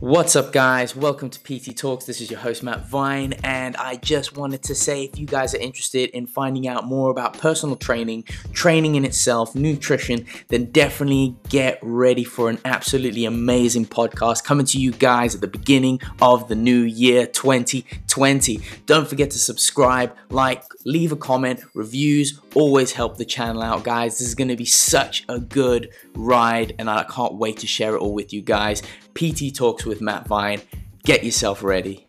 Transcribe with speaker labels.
Speaker 1: What's up, guys? Welcome to PT Talks. This is your host, Matt Vine, and I just wanted to say if you guys are interested in finding out more about personal training, training in itself, nutrition, then definitely get ready for an absolutely amazing podcast coming to you guys at the beginning of the new year 2020. Don't forget to subscribe, like, leave a comment. Reviews always help the channel out, guys. This is going to be such a good ride, and I can't wait to share it all with you guys. PT Talks with Matt Vine. Get yourself ready.